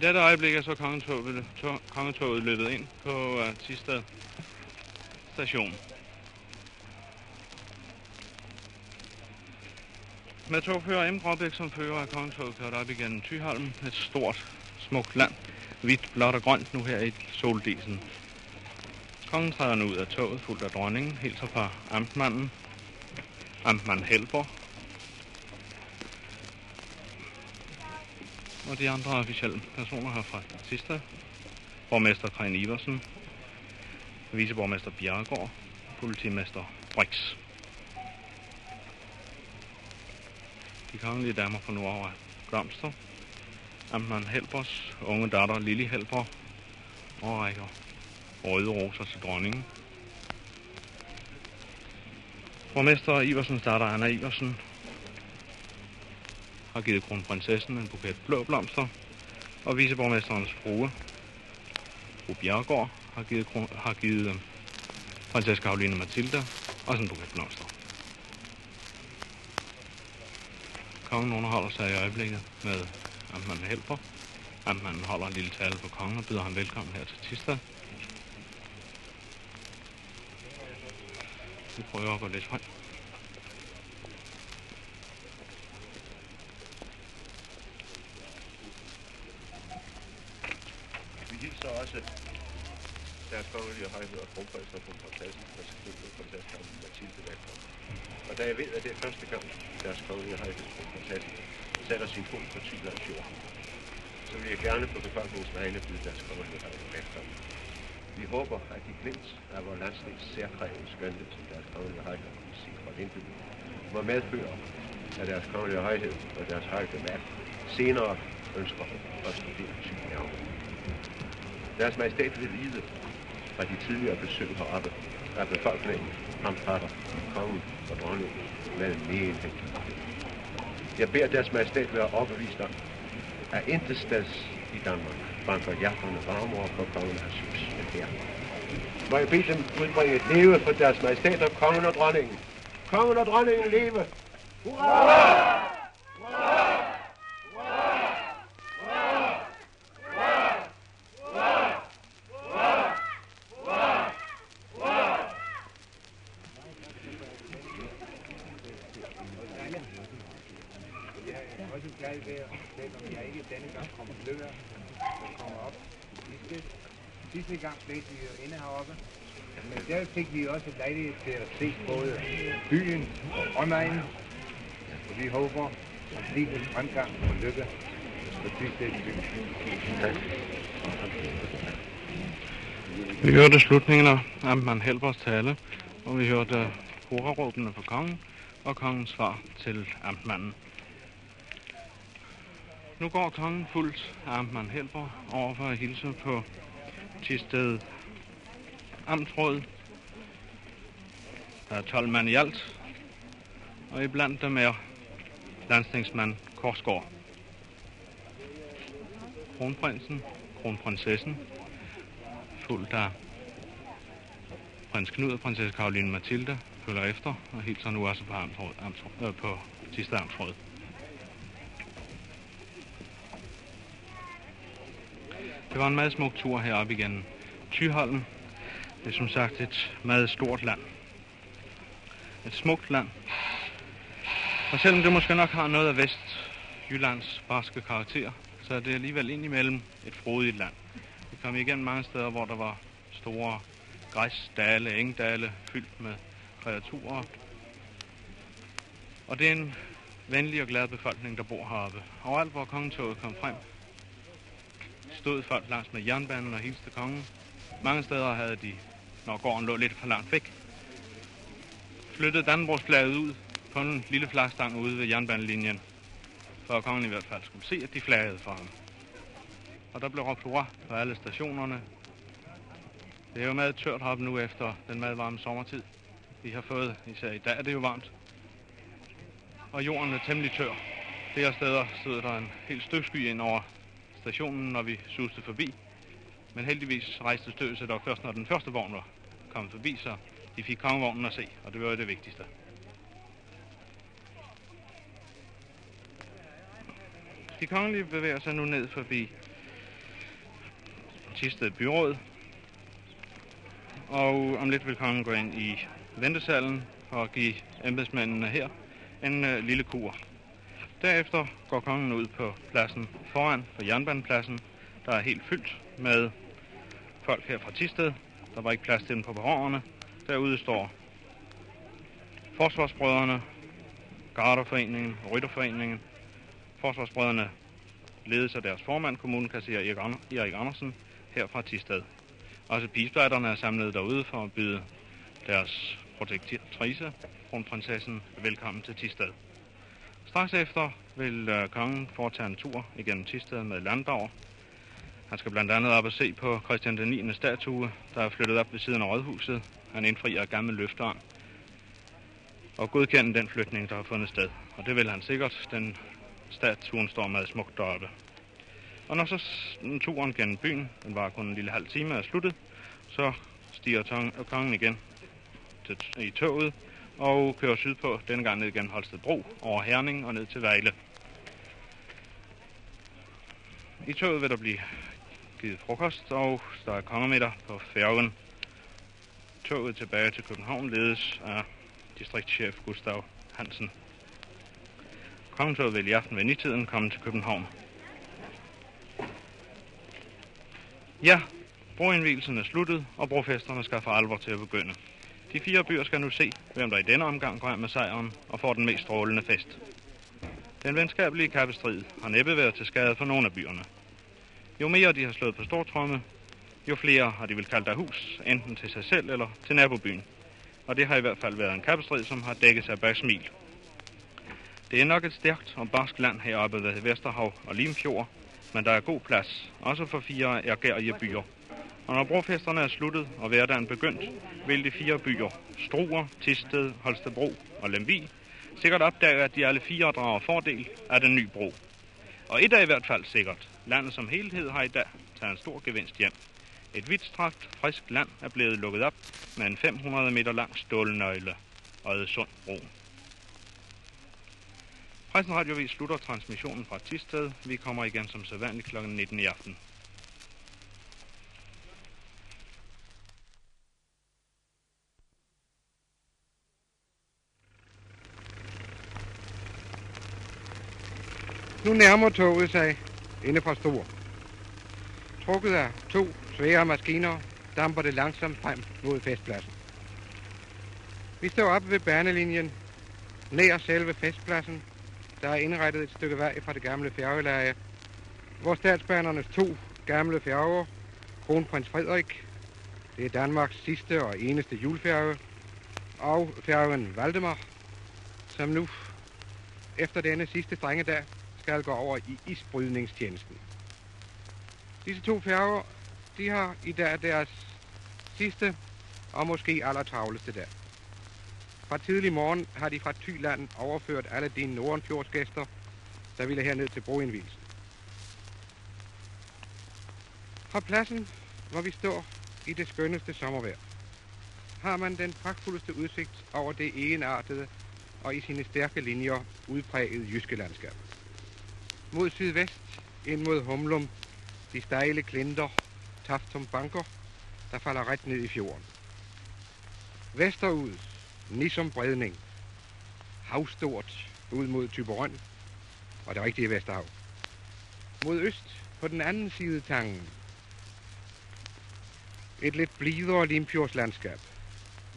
dette øjeblik er så kongetoget, kongetoget løbet ind på øh, uh, Tisted station. Med togfører M. Gråbæk som fører af kongetoget kørt op igennem Tyholm, et stort, smukt land, hvidt, blåt og grønt nu her i soldisen. Kongen træder nu ud af toget, fuldt af dronningen, hilser fra amtmanden, amtmand Helborg, og de andre officielle personer herfra sidste. Borgmester Karin Iversen, viceborgmester Bjerregaard, politimester Brix. De kongelige damer fra nu Glamster, Amman Helbers, unge datter Lili Helber og rækker røde roser til dronningen. Borgmester Iversens datter Anna Iversen har givet kronprinsessen en buket blå blomster, og viceborgmesterens frue, fru Bjergård, har givet, har givet øh, prinsesse Karoline Mathilda også en buket blomster. Kongen underholder sig i øjeblikket med Amtmanden Helper. Amtmanden holder en lille tale for kongen og byder ham velkommen her til Tista. Vi prøver at gå lidt frem. Vi hilser også deres kongelige højhed og kronprinsen og kronprinsessen, og selvfølgelig prinsesse Karoline Mathilde velkommen. Og da jeg ved, at det er første gang, deres kongelige højhed og fantastisk, sætter sin fod på Tylands jord, så vil jeg gerne på befolkningens vegne byde deres kongelige højhed velkommen. Vi håber, at de glimt af vores landsdels særprægede skønhed, som deres kongelige højhed og musik fra vinduet, må medføre, at deres kongelige højhed og deres højde mand senere ønsker at studere Thy nærmere. Deres majestæt vil vide fra de tidligere besøg heroppe, at befolkningen fremfatter kongen og dronningen med menighed. Jeg beder deres majestæt være overbevist om, at intet sted i Danmark banker hjerterne varmere på kongen og hans hus end her. Må jeg bede dem udbringe et leve for deres majestæt og kongen og dronningen. Kongen og dronningen leve! Hurra! Hurra! også glad ved at fortælle, om jeg ikke denne gang kommer løber, der kommer op. Sidste, sidste gang blev vi jo inde heroppe, men der fik vi også lejlighed til at øh, se både byen og omegnen, og vi håber at livets fremgang og lykke for Tysted by. Vi hørte slutningen af Amtmand Helbers tale, og vi hørte hurraråbene for kongen og kongens svar til amtmanden. Nu går kongen fuldt af Amtmand Helber over for at hilse på Tisted Amtråd der er 12 mand i alt, og iblandt dem er landstingsmand Korsgaard. Kronprinsen, kronprinsessen, fuldt af prins Knud og prinsesse Karoline Mathilde følger efter og hilser nu også på, Amtråd, Amtråd, øh, på sidste Amtsråd. Det var en meget smuk tur heroppe igen. Tyholm, det er som sagt et meget stort land. Et smukt land. Og selvom det måske nok har noget af Vestjyllands barske karakter, så er det alligevel indimellem et frodigt land. Vi kom igen mange steder, hvor der var store græsdale, engdale, fyldt med kreaturer. Og det er en venlig og glad befolkning, der bor heroppe. Overalt, hvor kongetoget kom frem, stod folk langs med jernbanen og hilste kongen. Mange steder havde de, når gården lå lidt for langt væk, flyttet Dannebrogsflaget ud på en lille flagstang ude ved jernbanelinjen, for at kongen i hvert fald skulle se, at de flagede for ham. Og der blev råbt hurra på alle stationerne. Det er jo meget tørt heroppe nu efter den meget varme sommertid. Vi har fået, især i dag er det jo varmt. Og jorden er temmelig tør. Flere steder stod der en helt støvsky ind over stationen, når vi suste forbi. Men heldigvis rejste støvet sig dog først, når den første vogn var kommet forbi, så de fik kongevognen at se, og det var jo det vigtigste. De kongelige bevæger sig nu ned forbi Tisted Byråd. Og om lidt vil kongen gå ind i ventesalen og give embedsmændene her en øh, lille kur. Derefter går kongen ud på pladsen foran for jernbanepladsen, der er helt fyldt med folk her fra Tisted. Der var ikke plads til dem på perronerne. Derude står Forsvarsbrødrene, Garderforeningen Rytterforeningen. Forsvarsbrødrene ledes af deres formand, kommunekasserer Erik Andersen, her fra Tistad. Også pigespejderne er samlet derude for at byde deres protektrice, kronprinsessen, velkommen til Tistad. Straks efter vil øh, kongen foretage en tur igennem Tistad med Landbauer. Han skal blandt andet op og se på Christian den 9. statue, der er flyttet op ved siden af rådhuset. Han indfrier gamle løfter om, og godkende den flytning, der har fundet sted. Og det vil han sikkert. Den statuen står meget smukt deroppe. Og når så turen gennem byen, den var kun en lille halv time, er sluttet, så stiger kongen igen til, i toget og kører sydpå, denne gang ned igen Holstedbro, over Herning og ned til Vejle. I toget vil der blive givet frokost, og der er kongemiddag på færgen. Toget tilbage til København ledes af distriktschef Gustav Hansen. Kongetoget vil i aften ved nitiden komme til København. Ja, broindvielsen er sluttet, og brofesterne skal for alvor til at begynde. De fire byer skal nu se, hvem der i denne omgang går med sejren og får den mest strålende fest. Den venskabelige kappestrid har næppe været til skade for nogle af byerne. Jo mere de har slået på stortromme, jo flere har de vil kalde der hus, enten til sig selv eller til nabobyen. Og det har i hvert fald været en kappestrid, som har dækket sig bag smil. Det er nok et stærkt og barsk land heroppe ved Vesterhav og Limfjord, men der er god plads, også for fire ergærige byer. Og når brofesterne er sluttet og hverdagen begyndt, vil de fire byer, Struer, Tisted, Holstebro og Lemvi, sikkert opdage, at de alle fire drager fordel af den nye bro. Og et er i hvert fald sikkert. Landet som helhed har i dag taget en stor gevinst hjem. Et vidtstrakt, frisk land er blevet lukket op med en 500 meter lang stålnøgle, Ødesund broen. Pressen Radiovis slutter transmissionen fra Tisted. Vi kommer igen som sædvanligt kl. 19 i aften. Nu nærmer toget sig inde fra Stor. Trukket af to svære maskiner damper det langsomt frem mod festpladsen. Vi står oppe ved banelinjen, nær selve festpladsen, der er indrettet et stykke vej fra det gamle færgeleje, hvor statsbanernes to gamle færger, Kronprins Frederik, det er Danmarks sidste og eneste julfærge, og færgen Valdemar, som nu efter denne sidste strenge dag skal gå over i isbrydningstjenesten. Disse to færger, de har i dag deres sidste og måske allertravleste dag. Fra tidlig morgen har de fra Thyland overført alle de Nordenfjordsgæster, der ville herned til broindvielsen. Fra pladsen, hvor vi står i det skønneste sommervejr, har man den pragtfuldeste udsigt over det egenartede og i sine stærke linjer udprægede jyske landskab. Mod sydvest, ind mod Humlum, de stejle klinter, Taftum banker, der falder ret ned i fjorden. Vesterud, Nisum Bredning, havstort ud mod Tyberøn og det rigtige Vesterhav. Mod øst, på den anden side tangen, et lidt blidere Limfjordslandskab.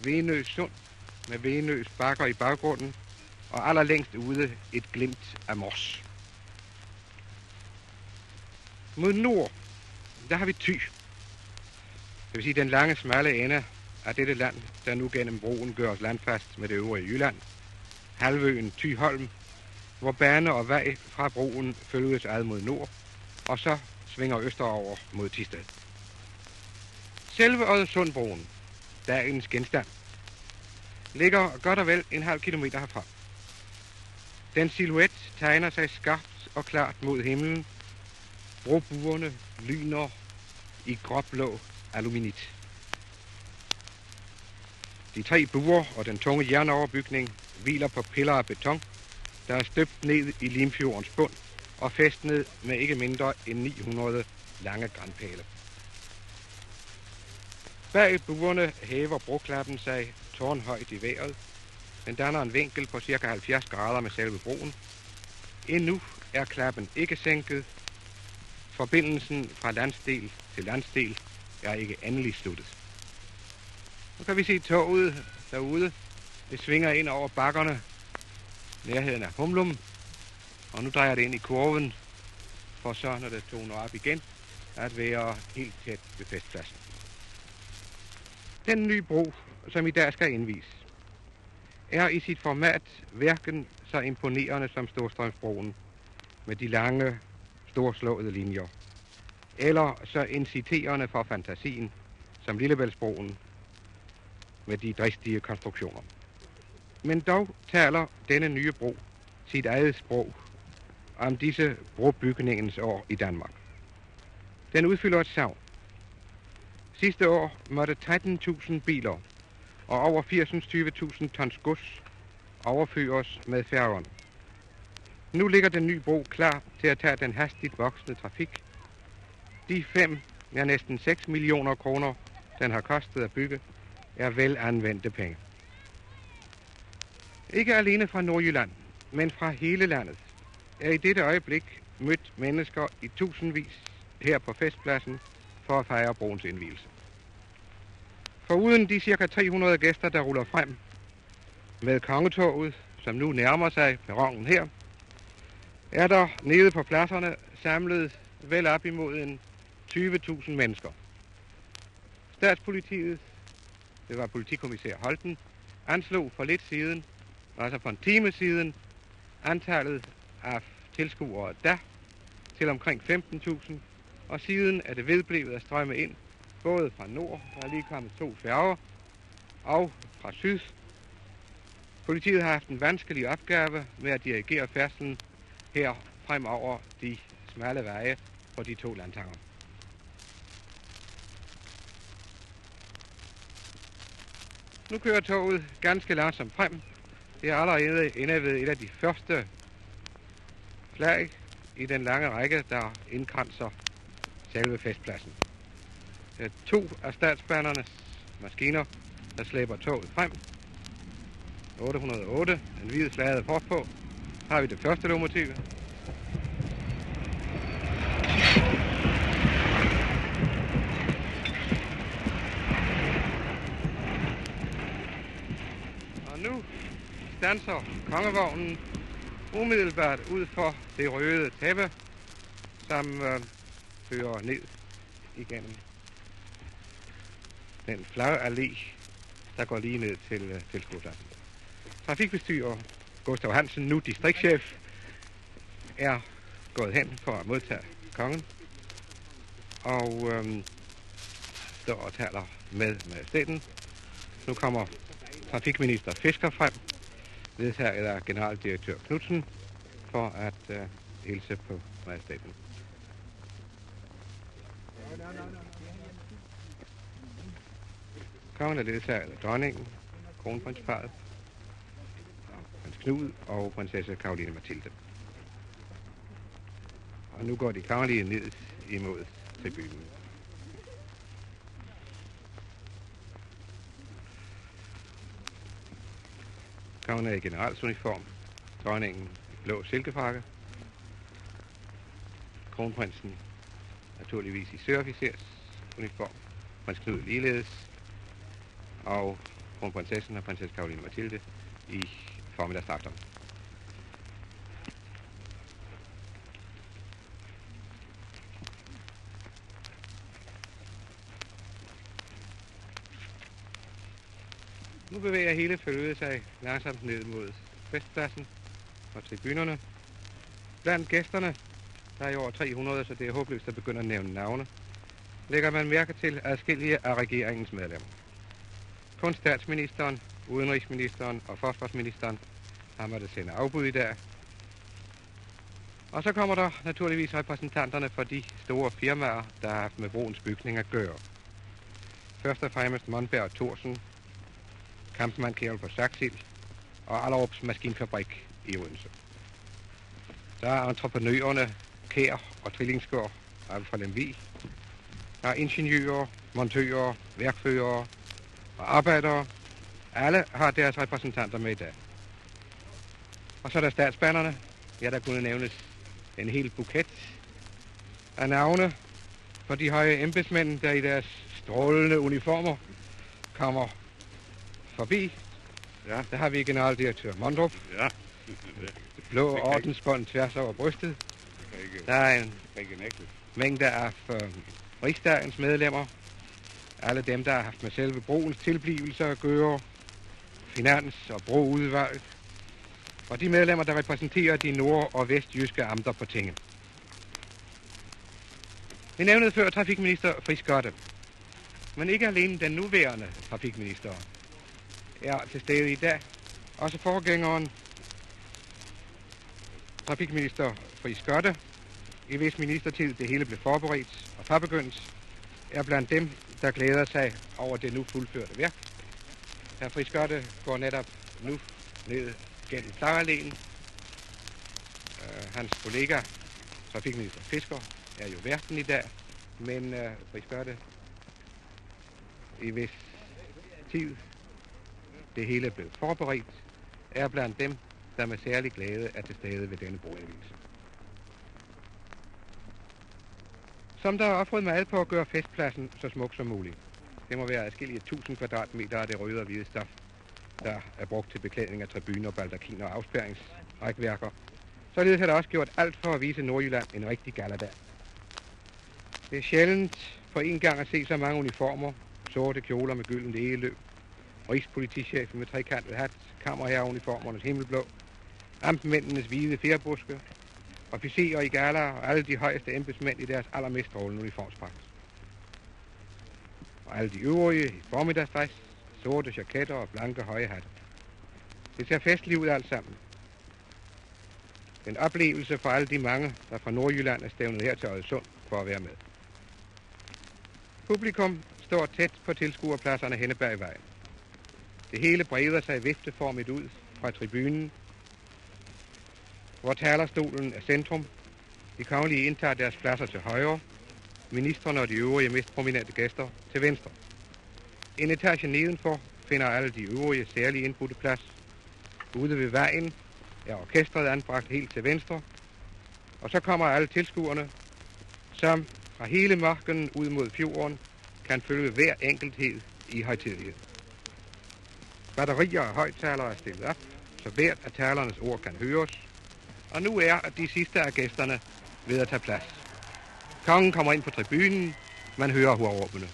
Venøs Sund med Venøs bakker i baggrunden, og allerlængst ude et glimt af mors. Mod nord, der har vi Thy. Det vil sige den lange, smalle ende af dette land, der nu gennem broen gør os landfast med det øvrige Jylland. Halvøen Thyholm, hvor bane og vej fra broen følges ad mod nord, og så svinger østerover mod Tisted. Selve Øresundbroen, dagens genstand, ligger godt og vel en halv kilometer herfra. Den silhuet tegner sig skarpt og klart mod himlen. Brobuerne lyner i gråblå aluminit. De tre buer og den tunge jernoverbygning hviler på piller af beton, der er støbt ned i Limfjordens bund og festnet med ikke mindre end 900 lange grænpæle. Bag buerne hæver broklappen sig tårnhøjt i vejret. Den danner en vinkel på ca. 70 grader med selve broen. Endnu er klappen ikke sænket. Forbindelsen fra landsdel til landsdel er ikke endelig sluttet. Nu kan vi se toget derude. Det svinger ind over bakkerne, nærheden af Humlum. Og nu drejer det ind i kurven, for så, når det toner op igen, at være helt tæt ved festpladsen. Den nye bro, som i dag skal indvise, er i sit format hverken så imponerende som Storstrømsbroen med de lange, storslåede linjer, eller så inciterende for fantasien som Lillebæltsbroen med de dristige konstruktioner. Men dog taler denne nye bro sit eget sprog om disse brobygningens år i Danmark. Den udfylder et savn. Sidste år måtte 13.000 biler og over 80.000 tons gods overføres med færgen. Nu ligger den nye bro klar til at tage den hastigt voksende trafik. De 5, ja næsten 6 millioner kroner, den har kostet at bygge, er vel anvendte penge. Ikke alene fra Nordjylland, men fra hele landet, er i dette øjeblik mødt mennesker i tusindvis her på festpladsen for at fejre broens indvielse. Foruden de cirka 300 gæster, der ruller frem med kongetoget, som nu nærmer sig perronen her, er der nede på pladserne samlet vel op imod en 20.000 mennesker. Statspolitiet, det var politikommissær Holten, anslog for lidt siden, altså for en time siden, antallet af tilskuere der til omkring 15.000, og siden er det vedblevet at strømme ind, både fra nord, der er lige kommet to færger, og fra syd. Politiet har haft en vanskelig opgave med at dirigere færdselen her fremover de smalle veje på de to landtanger. Nu kører toget ganske langsomt frem. Det er allerede inde ved et af de første flag i den lange række, der indkranser selve festpladsen. Det er to af statsbanernes maskiner, der slæber toget frem. 808, den hvide flade på. Har vi det første lokomotiv. Og nu stanser kongevognen umiddelbart ud for det røde tæppe, som øh, fører ned igennem den flagallé, der går lige ned til, øh, til. Trafikbestyrer Gustav Hansen, nu distriktschef, er gået hen for at modtage kongen, og øh, står og taler med majestæten. Nu kommer trafikminister Fisker frem, ledsaget af generaldirektør Knudsen, for at øh, hilse på majestaten. Kongen er ledsaget af dronningen, kronprinsparet, prins Knud og prinsesse Karoline Mathilde. Og nu går de kongelige ned imod tribunen. Kongen er i generalsuniform, dronningen i blå silkefrakke, kronprinsen naturligvis i søofficers uniform, prins Knud ligeledes, og kronprinsessen og prinsesse Karoline Mathilde i formiddagsdragterne. Bevæger hele følget sig langsomt ned mod festpladsen og tribunerne. Blandt gæsterne, der er i over 300, så det er håbløst at begynde at nævne navne, lægger man mærke til adskillige af regeringens medlemmer. Kun statsministeren, udenrigsministeren og forsvarsministeren har måttet sende afbud i dag. Og så kommer der naturligvis repræsentanterne for de store firmaer, der har haft med broens bygning at gøre. Først og fremmest Monberg Thorsen, Kampmann Kjærl på Saxil og Allerups Maskinfabrik i Odense. Der er entreprenørerne Kær og Trillingsgård af fra Lemvi. Der er ingeniører montører, værkfører og arbejdere. Alle har deres repræsentanter med i dag. Og så er der statsbanerne. Ja, der kunne nævnes en hel buket af navne for de høje embedsmænd, der i deres strålende uniformer kommer forbi. Ja. Der har vi generaldirektør Mondrup. Ja. Det blå ordensbånd tværs over brystet. Ikke, Der er en mængde af øh, rigsdagens medlemmer. Alle dem, der har haft med selve broens tilblivelse at gøre. Finans- og broudvalg. Og de medlemmer, der repræsenterer de nord- og vestjyske amter på tinget. Vi nævnede før trafikminister Friskotte. Men ikke alene den nuværende trafikminister er til stede i dag. Også forgængeren, trafikminister Friskotte, i hvis ministertid det hele blev forberedt og påbegyndt, er blandt dem, der glæder sig over det nu fuldførte værk. Herr Friskotte går netop nu ned gennem Klarelæen. Øh, hans kollega, trafikminister Fisker, er jo værten i dag, men øh, uh, Skørte i hvis tid det hele blev forberedt, er blandt dem, der med særlig glæde er til stede ved denne broindvigelse. Som der er offret meget på at gøre festpladsen så smuk som muligt. Det må være adskillige tusind kvadratmeter af det røde og hvide stof, der er brugt til beklædning af tribuner, baldakiner og afspærringsrækværker. Således har der også gjort alt for at vise Nordjylland en rigtig galadag. Det er sjældent for en gang at se så mange uniformer, sorte kjoler med gyldent egeløb, rigspolitichefen med trekantet hat, kammerherreuniformernes himmelblå, amtmændenes hvide fjerbuske, officerer i gala og alle de højeste embedsmænd i deres allermest strålende uniformspragt. Og alle de øvrige i formiddagsdress, sorte jaketter og blanke høje hatter. Det ser festligt ud alt sammen. En oplevelse for alle de mange, der fra Nordjylland er stævnet her til Øjesund for at være med. Publikum står tæt på tilskuerpladserne henne bag vejen. Det hele breder sig vifteformigt ud fra tribunen, hvor talerstolen er centrum. De kongelige indtager deres pladser til højre, ministerne og de øvrige mest prominente gæster til venstre. En etage nedenfor finder alle de øvrige særlige indbudte plads. Ude ved vejen er orkestret anbragt helt til venstre, og så kommer alle tilskuerne, som fra hele marken ud mod fjorden kan følge hver enkelthed i højtidligheden. Batterier og højtalere er stillet op, så hvert af talernes ord kan høres, og nu er de sidste af gæsterne ved at tage plads. Kongen kommer ind på tribunen, man hører hurråbene.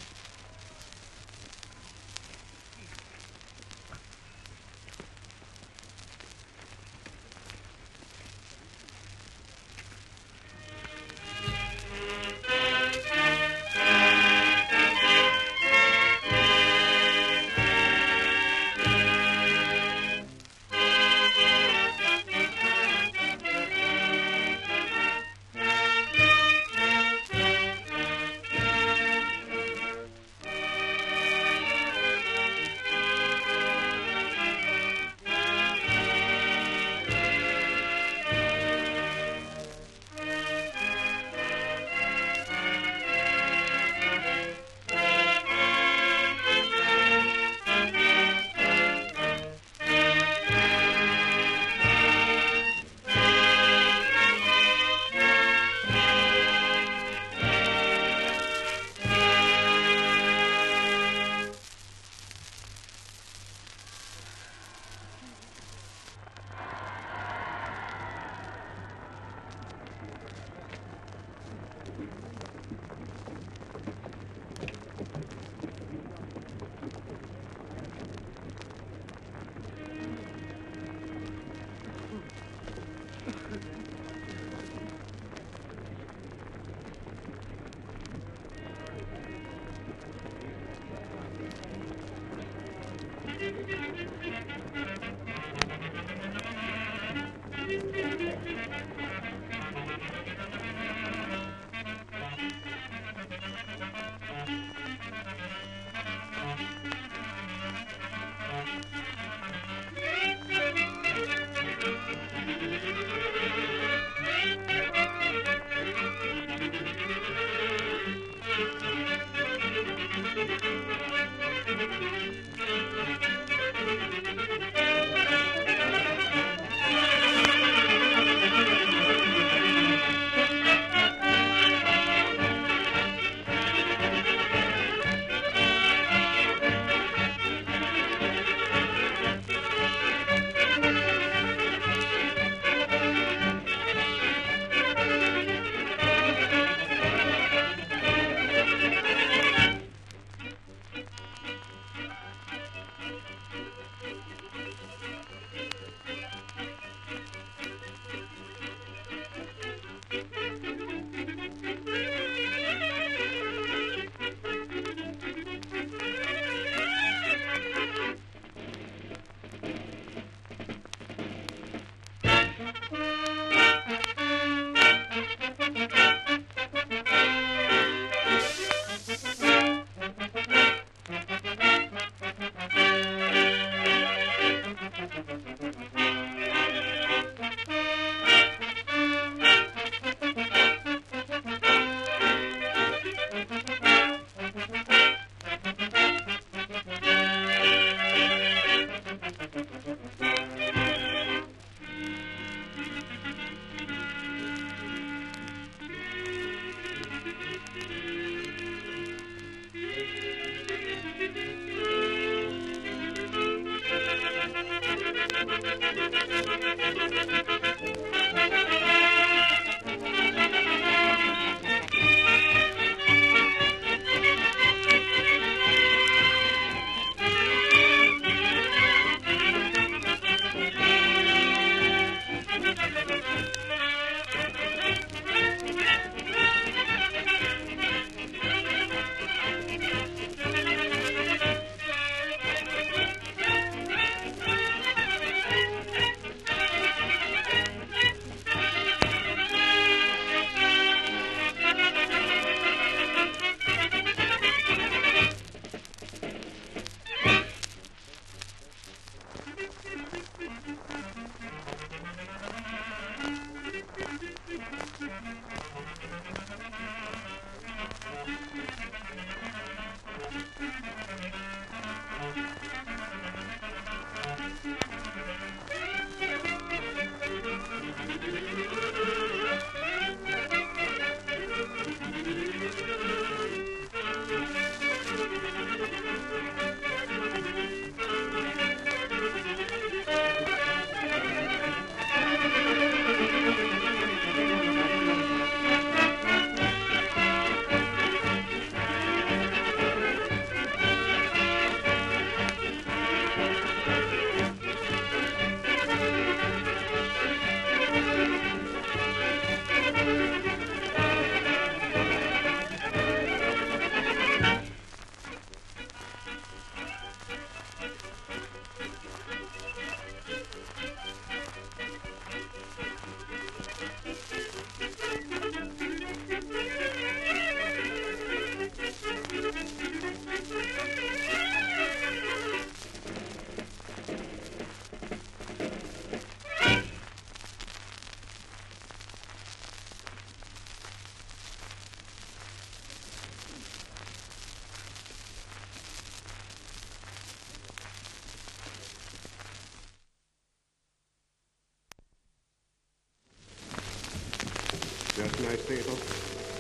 Deres majestæter,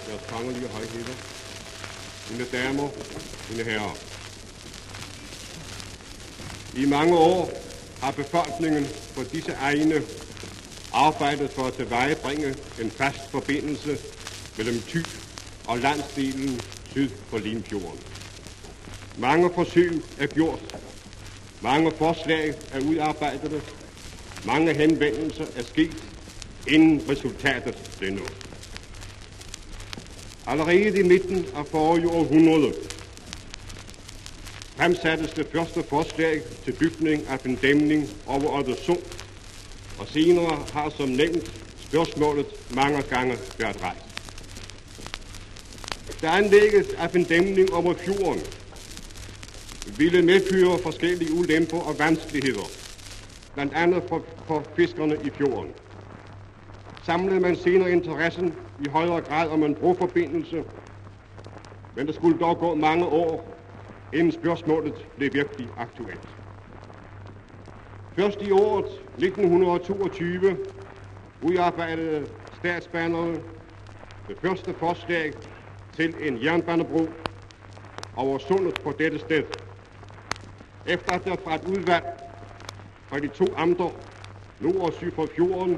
deres kongelige højheder, mine damer, mine herrer. I mange år har befolkningen på disse egne arbejdet for at tilvejebringe en fast forbindelse mellem Thy og landsdelen syd for Limfjorden. Mange forsøg er gjort, mange forslag er udarbejdet, mange henvendelser er sket, inden resultatet blev nået. Allerede i midten af forrige århundrede fremsattes det første forslag til bygning af en dæmning over Oddersund, og senere har som nævnt spørgsmålet mange gange været rejst. Der anlægges af en dæmning over fjorden ville medføre forskellige ulemper og vanskeligheder, blandt andet for, for fiskerne i fjorden. Samlede man senere interessen i højere grad om en broforbindelse, men der skulle dog gå mange år, inden spørgsmålet blev virkelig aktuelt. Først i året 1922 udarbejdede statsbanerne det første forslag til en jernbanebro over sundet på dette sted. Efter at der fra et udvalg fra de to amter, nord og syd for fjorden,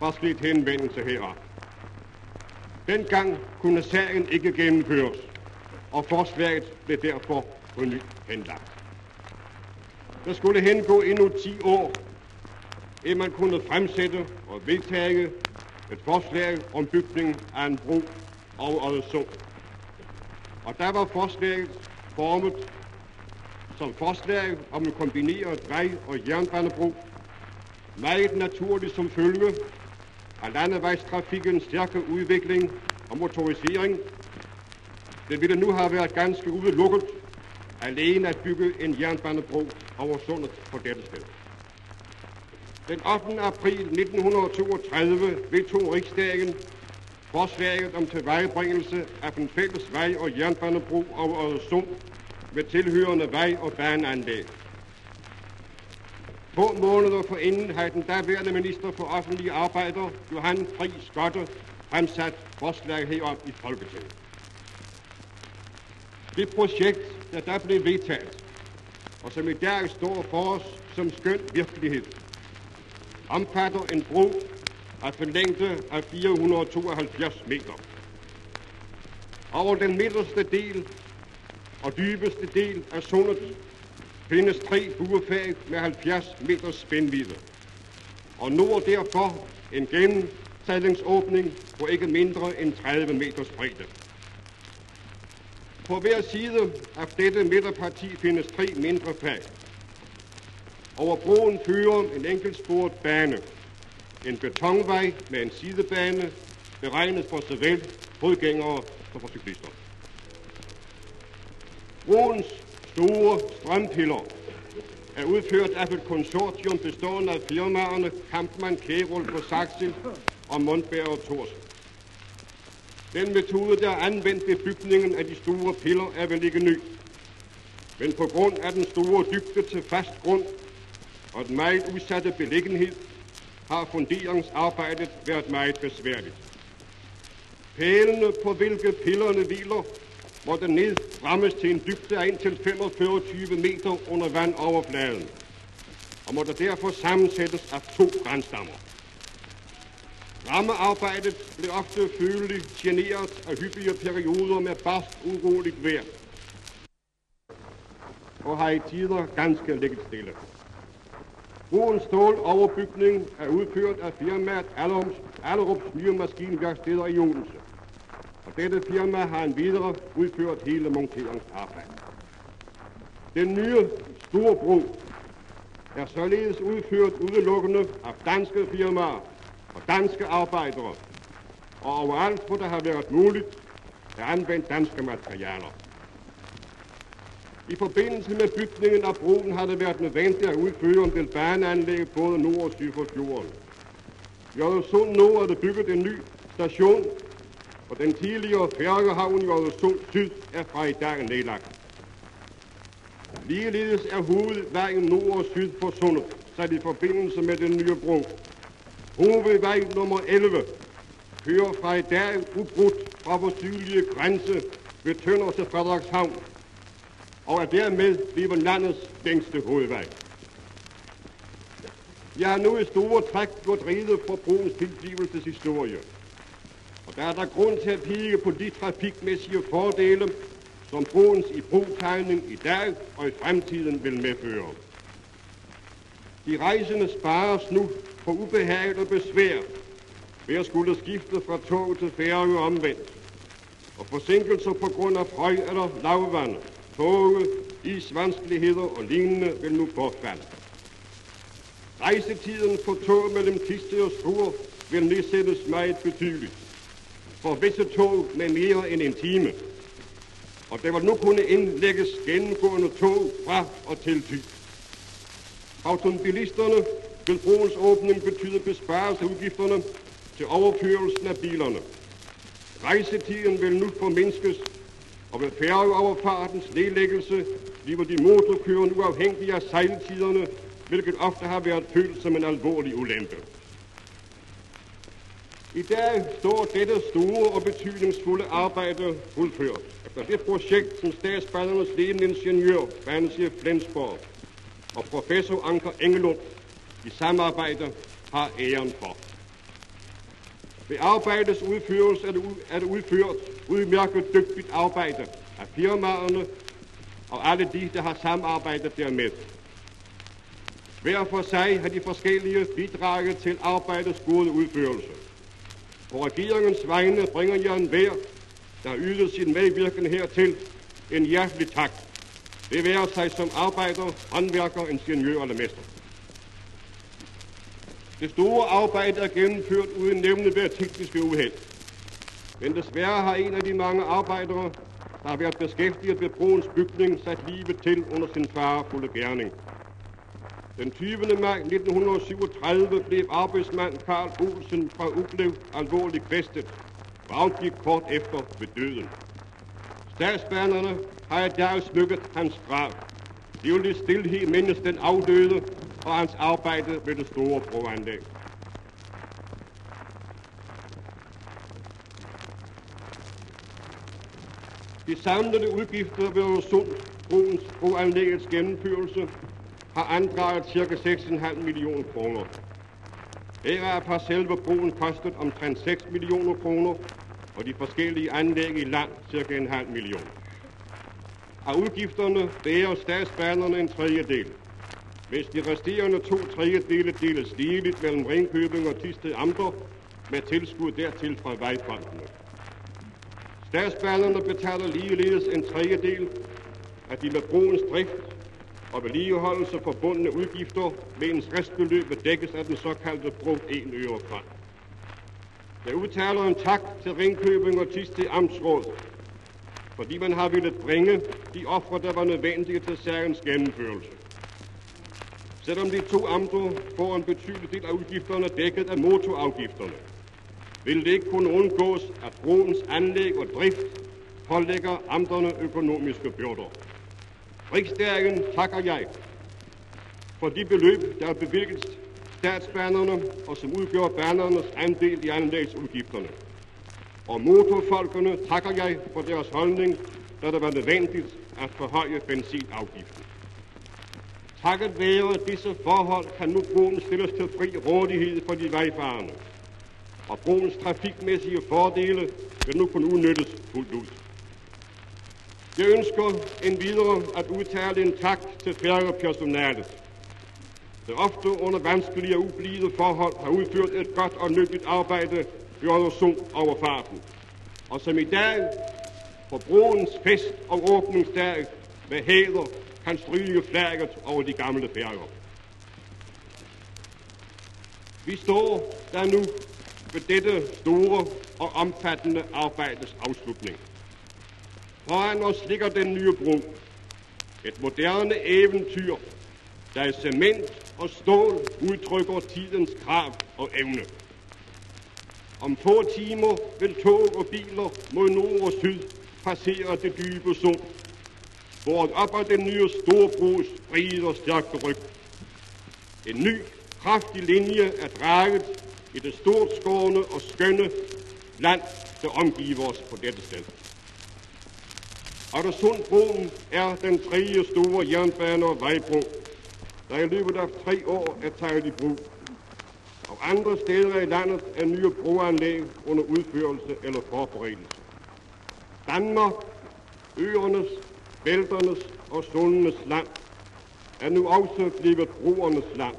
var sket henvendelse heraf. Dengang kunne sagen ikke gennemføres, og forslaget blev derfor på ny henlagt. Der skulle hengå endnu 10 år, inden man kunne fremsætte og vedtage et forslag om bygning af en bro over Øresund. Og der var forslaget formet som forslag om en kombineret vej- og jernbanebro, meget naturligt som følge af landevejstrafikkens stærke udvikling og motorisering. Det ville nu have været ganske udelukket alene at bygge en jernbanebro over sundet på dette sted. Den 8. april 1932 vedtog riksdagen forslaget om tilvejebringelse af en fælles vej- og jernbanebro over Øresund med tilhørende vej- og baneanlæg. Få måneder forinden havde den daværende minister for offentlige arbejder, Johan Fri Skotte, fremsat forslag herom i Folketinget. Det projekt, der der blev vedtaget, og som i dag står for os som skøn virkelighed, omfatter en bro af en længde af 472 meter. Over den midterste del og dybeste del af sundet findes tre buefag med 70 meters spændvidde. Og nord derfor en gennemsejlingsåbning på ikke mindre end 30 meters bredde. På hver side af dette midterparti findes tre mindre fag. Over broen fører en enkeltsporet bane. En betonvej med en sidebane, beregnet for såvel fodgængere som for cyklister. Broens store strømpiller er udført af et konsortium bestående af firmaerne Kampmann, Kærol på Saxil og Mondberg og Tors. Den metode, der er anvendt ved bygningen af de store piller, er vel ikke ny. Men på grund af den store dybde til fast grund og den meget udsatte beliggenhed, har funderingsarbejdet været meget besværligt. Pælene, på hvilke pillerne hviler, måtte ned rammes til en dybde af indtil 45 meter under vandoverfladen, og måtte derfor sammensættes af to grænstammer. Rammearbejdet blev ofte føleligt generet af hyppige perioder med barsk uroligt vejr, og har i tider ganske ligget stille. Broens ståloverbygning er udført af firmaet Allerums, Allerups nye maskinværksteder i Odense. Og dette firma har en videre udført hele monteringsarbejdet. Den nye store bro er således udført udelukkende af danske firmaer og danske arbejdere, og overalt, hvor det har været muligt, er anvendt danske materialer. I forbindelse med bygningen af broen har det været nødvendigt at udføre en del baneanlæg både nord og syd for fjorden. I Øresund Nord er der bygget en ny station, og den tidligere færgehavn i Øresund Syd er fra i dag nedlagt. Ligeledes er hovedvejen nord og syd for sundet sat i forbindelse med den nye bro. Hovedvej nummer 11 kører fra i dag ubrudt fra vores sydlige grænse ved Tønder til Frederikshavn og er dermed blevet landets længste hovedvej. Jeg har nu i store træk gjort rede for broens tilblivelseshistorie. Og der er der grund til at pige på de trafikmæssige fordele, som broens i brugtegning i dag og i fremtiden vil medføre. De rejsende spares nu for ubehag og besvær ved at skulle skifte fra tog til færge omvendt, og forsinkelser på grund af høj eller lavvand tåge, isvanskeligheder og lignende vil nu bortfalde. Rejsetiden for tog mellem Tiste og Struer vil nedsættes meget betydeligt. For visse tog med mere end en time. Og der vil nu kunne indlægges gennemgående tog fra og til Thy. Automobilisterne vil broens åbning betyde besparelse af udgifterne til overkørelsen af bilerne. Rejsetiden vil nu formindskes og ved færgeoverfartens nedlæggelse bliver de motorkørende uafhængige af sejltiderne, hvilket ofte har været følt som en alvorlig ulempe. I dag står dette store og betydningsfulde arbejde fuldført efter det projekt, som statsbanernes ledende ingeniør, banechef Flensborg og professor Anker Engelund i samarbejde har æren for. Ved arbejdets udførelse er det, er det udført udmærket dygtigt arbejde af firmaerne og alle de, der har samarbejdet dermed. Hver for sig har de forskellige bidraget til arbejdets gode udførelse. På regeringens vegne bringer jeg en hver, der har ydet sin medvirken hertil, en hjertelig tak. Det være sig som arbejder, håndværker, ingeniør eller mester. Det store arbejde er gennemført uden nævneværd tekniske uheld. Men desværre har en af de mange arbejdere, der har været beskæftiget ved broens bygning, sat livet til under sin farefulde gerning. Den 20. maj 1937 blev arbejdsmand Karl Olsen fra Ublev alvorligt kvæstet og afgik kort efter ved døden. Statsbanerne har i dag smykket hans grav. De vil i stillhed mindes den afdøde og hans arbejde ved det store broanlæg. De samlede udgifter ved Øresundsbroens broanlæggets gennemførelse har andraget ca. 6,5 millioner kroner. Her er selve broen kostet omtrent 6 millioner kroner, og de forskellige anlæg i land cirka en halv million. Af udgifterne bærer statsbanerne en tredjedel, hvis de resterende to tredjedele deles ligeligt mellem Ringkøbing og Tisted Amter med tilskud dertil fra vejfondene. Statsbanerne betaler ligeledes en tredjedel af de med broens drift og vedligeholdelse forbundne udgifter, mens restbeløbet dækkes af den såkaldte bro 1 øre. Jeg udtaler en tak til Ringkøbing og Tiste Amtsråd, fordi man har ville bringe de ofre, der var nødvendige til sagens gennemførelse. Selvom de to amter får en betydelig del af udgifterne dækket af motorafgifterne, vil det ikke kunne undgås, at broens anlæg og drift pålægger amterne økonomiske byrder. Riksdagen takker jeg for de beløb, der er bevilget statsbanerne og som udgør banernes andel i anlægsudgifterne. Og motorfolkene takker jeg for deres holdning, da det var nødvendigt at forhøje benzinafgiften. Takket være disse forhold kan nu broen stilles til fri rådighed for de vejfarende, og broens trafikmæssige fordele vil nu kunne udnyttes fuldt ud. Jeg ønsker en videre at udtale en tak til færgepersonalet, der ofte under vanskelige og ublide forhold har udført et godt og nyttigt arbejde i Øresund over farten, og som i dag på broens fest og åbningsdag med hæder kan stryge flaget over de gamle færger. Vi står der nu ved dette store og omfattende arbejdes afslutning. Foran os ligger den nye bro. Et moderne eventyr, der i cement og stål udtrykker tidens krav og evne. Om få timer vil tog og biler mod nord og syd passere det dybe sund, hvor op ad den nye storbros brede stærke ryg. En ny, kraftig linje er draget i det stort skårne og skønne land, der omgiver os på dette sted. Sundbroen er den tredje store jernbane- og vejbro, der i løbet af tre år er taget i brug. Og andre steder i landet er nye broanlæg under udførelse eller forberedelse. Danmark, øernes, bælternes og sundenes land, er nu også blevet broernes land.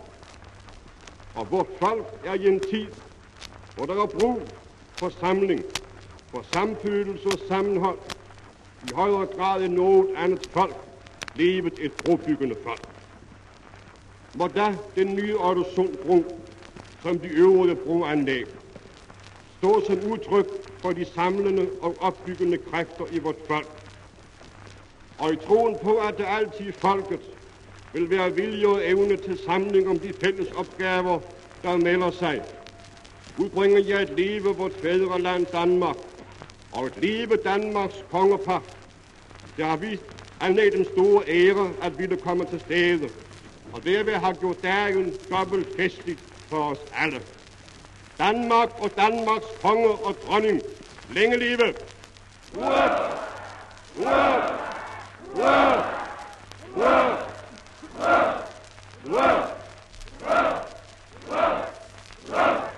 Og vort folk er i en tid, hvor der er brug for samling, for samfølelse og sammenhold, i højere grad end noget andet folk, levet et brobyggende folk. Må da den nye Øresundbro, som de øvrige broanlæg, stå som udtryk for de samlende og opbyggende kræfter i vort folk. Og i troen på, at det altid i folket vil være vilje og evne til samling om de fælles opgaver, der melder sig, udbringer jeg et leve vort fædreland Danmark, og et leve Danmarks kongepar, der har vist alle den store ære at ville komme til stede, og derved har gjort dagen dobbelt festligt for os alle. Danmark og Danmarks konge og dronning, længe leve! Hurra! Hurra! Hurra! Hurra! Hurra! Hurra! Hurra! Uret!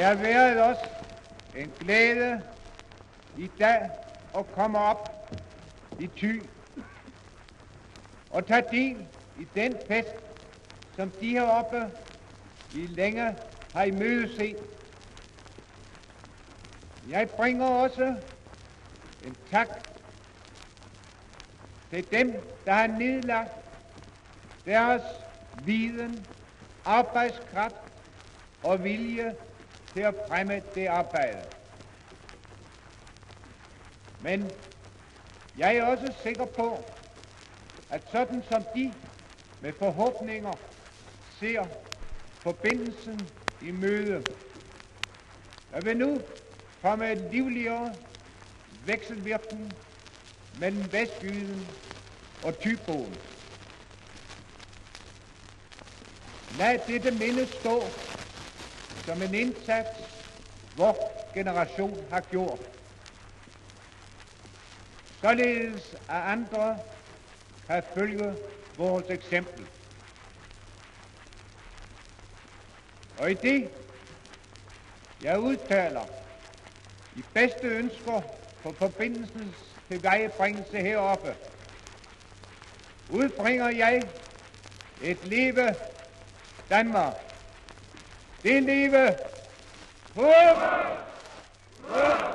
Det har været os en glæde i dag at komme op i Thy og tage del i den fest, som de heroppe i længe har imødeset. Jeg bringer også en tak til dem, der har nedlagt deres viden, arbejdskraft og vilje til at fremme det arbejde. Men jeg er også sikker på, at sådan som de med forhåbninger ser forbindelsen i møde, der vil nu komme et livligere vekselvirkning mellem Vestjyden og Tyboen. Lad dette minde stå som en indsats, vor generation har gjort. Således at andre kan følge vores eksempel. Og i det, jeg udtaler de bedste ønsker for forbindelsens tilvejebringelse heroppe, udbringer jeg et leve Danmark. Det leve håb! Deres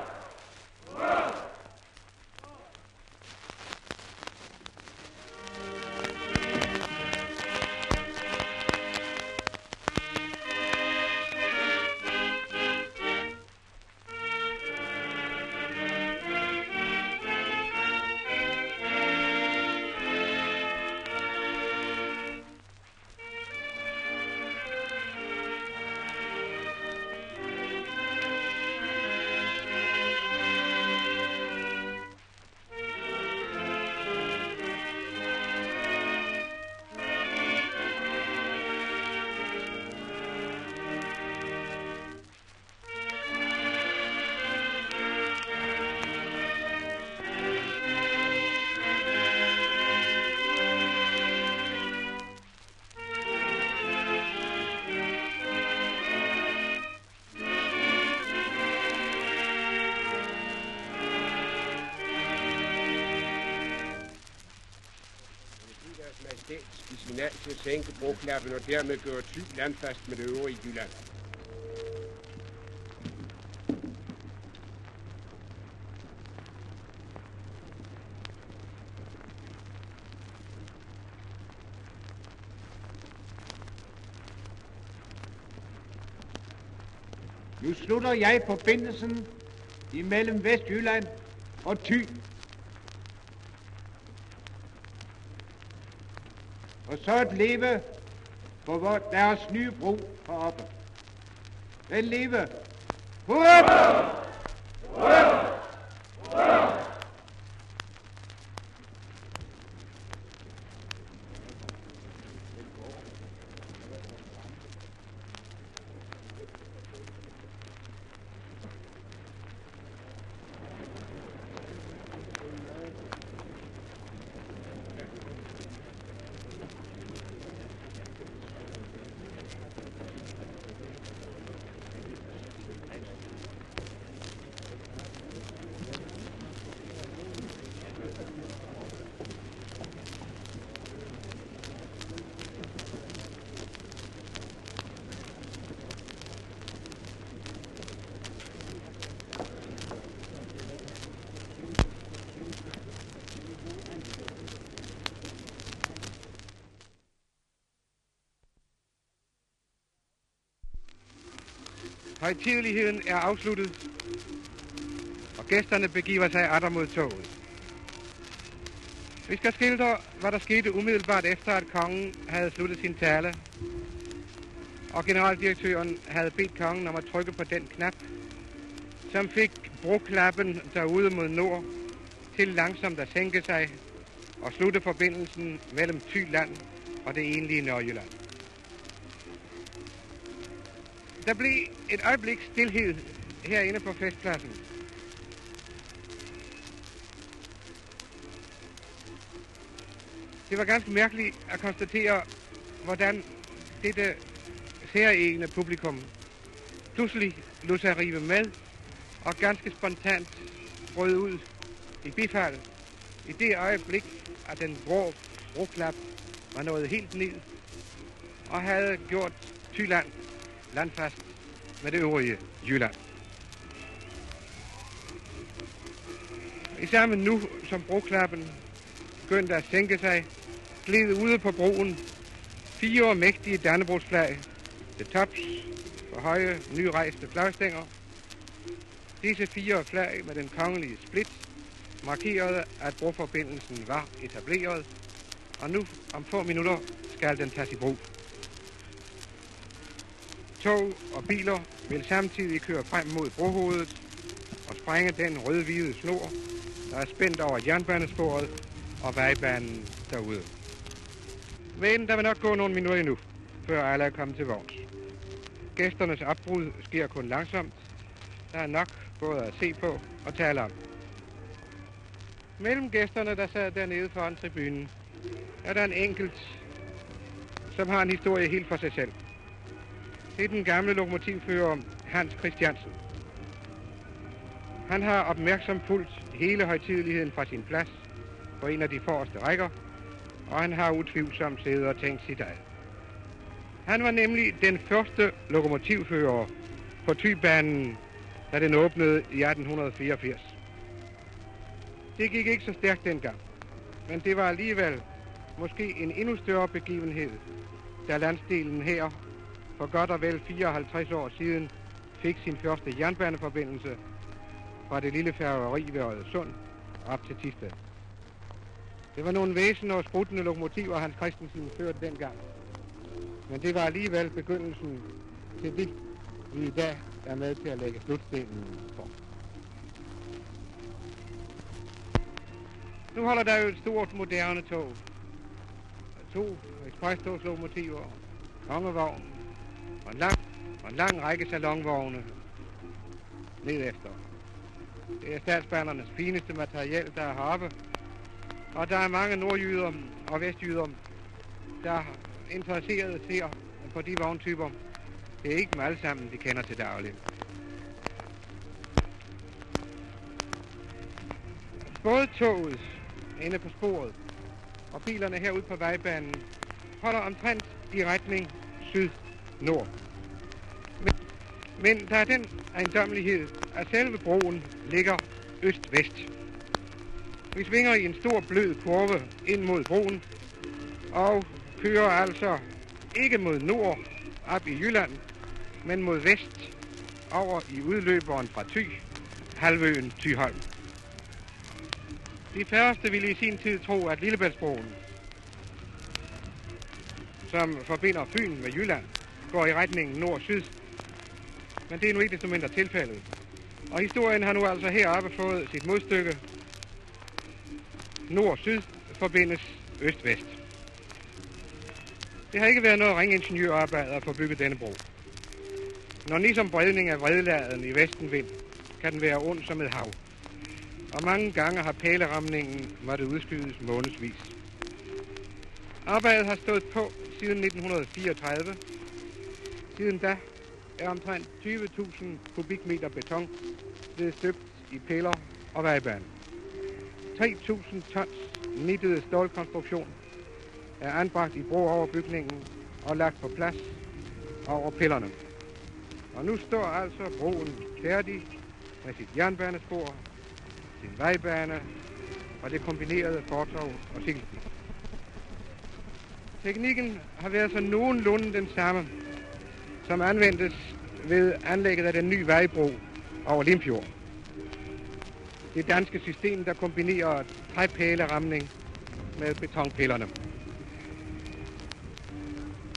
sænke broklappen og dermed gøre Thy landfast med det øvrige Jylland. Nu slutter jeg forbindelsen imellem Vestjylland og Thy. Og så at leve på deres nye bro heroppe. Den leve. Hurra! Højtideligheden er afsluttet, og gæsterne begiver sig atter mod toget. Vi skal skildre, hvad der skete umiddelbart efter, at kongen havde sluttet sin tale, og generaldirektøren havde bedt kongen om at trykke på den knap, som fik broklappen derude mod nord til langsomt at sænke sig og slutte forbindelsen mellem Thyland og det egentlige Nørjylland. Der blev et øjeblik stillhed herinde på festpladsen. Det var ganske mærkeligt at konstatere, hvordan dette særegne publikum pludselig lod sig rive med, og ganske spontant brød ud i bifald i det øjeblik, at den grå broklap var nået helt ned og havde gjort Tyland landfast med det øvrige Jylland. I samme nu, som broklappen begyndte at sænke sig, gled ude på broen fire mægtige dannebrogsflag til tops for høje, nyrejste flagstænger. Disse fire flag med den kongelige split markerede, at broforbindelsen var etableret, og nu om få minutter skal den tages i brug. Tog og biler vil samtidig køre frem mod brohovedet og sprænge den rød-hvide snor, der er spændt over jernbanesporet og vejbanen derude. Men der vil nok gå nogle minutter endnu, før alle er kommet til vogns. Gæsternes opbrud sker kun langsomt. Der er nok både at se på og tale om. Mellem gæsterne, der sad dernede foran tribunen, er der en enkelt, som har en historie helt for sig selv. Det er den gamle lokomotivfører Hans Christiansen. Han har opmærksomt fulgt hele højtideligheden fra sin plads på en af de forreste rækker, og han har utvivlsomt siddet og tænkt sit eget. Han var nemlig den første lokomotivfører på Tybanen, da den åbnede i 1884. Det gik ikke så stærkt dengang, men det var alligevel måske en endnu større begivenhed, da landsdelen her for godt og vel 54 år siden fik sin første jernbaneforbindelse fra det lille færgeri ved Øresund op til Tisted. Det var nogle væsen og spruttende lokomotiver, Hans Christensen førte dengang. Men det var alligevel begyndelsen til det, vi i dag er med til at lægge slutstenen for. Nu holder der jo et stort moderne tog. To ekspresstogslokomotiver, kongevogn og en lang, og en lang række salonvogne ned efter. Det er statsbanernes fineste materiel, der er heroppe. Og der er mange nordjyder og vestjyder, der er interesseret ser på de vogntyper. Det er ikke dem alle sammen, de kender til daglig. Både toget inde på sporet og bilerne herude på vejbanen holder omtrent i retning syd nord. Men, men der er den ejendommelighed, at selve broen ligger øst-vest. Vi svinger i en stor blød kurve ind mod broen og kører altså ikke mod nord op i Jylland, men mod vest over i udløberen fra Thy, halvøen Thyholm. De færreste ville i sin tid tro, at Lillebæltsbroen, som forbinder Fyn med Jylland, går i retningen nord-syd. Men det er nu ikke desto mindre tilfældet. Og historien har nu altså heroppe fået sit modstykke. Nord-syd forbindes øst-vest. Det har ikke været noget ringingeniørarbejde at få bygget denne bro. Når ligesom bredning af vredladen i vestenvind, kan den være ond som et hav. Og mange gange har pæleramningen måtte udskydes månedsvis. Arbejdet har stået på siden 1934. Siden da er omtrent 20.000 kubikmeter beton blevet støbt i piller og vejbane. 3.000 tons nittede stålkonstruktion er anbragt i bro over bygningen og lagt på plads over pillerne. Og nu står altså broen færdig med sit jernbanespor, sin vejbane og det kombinerede fortov og cykelsti. Teknikken har været så nogenlunde den samme, som anvendtes ved anlægget af den nye vejbro over Limfjord. Det danske system, der kombinerer træpæleramning med betonpillerne.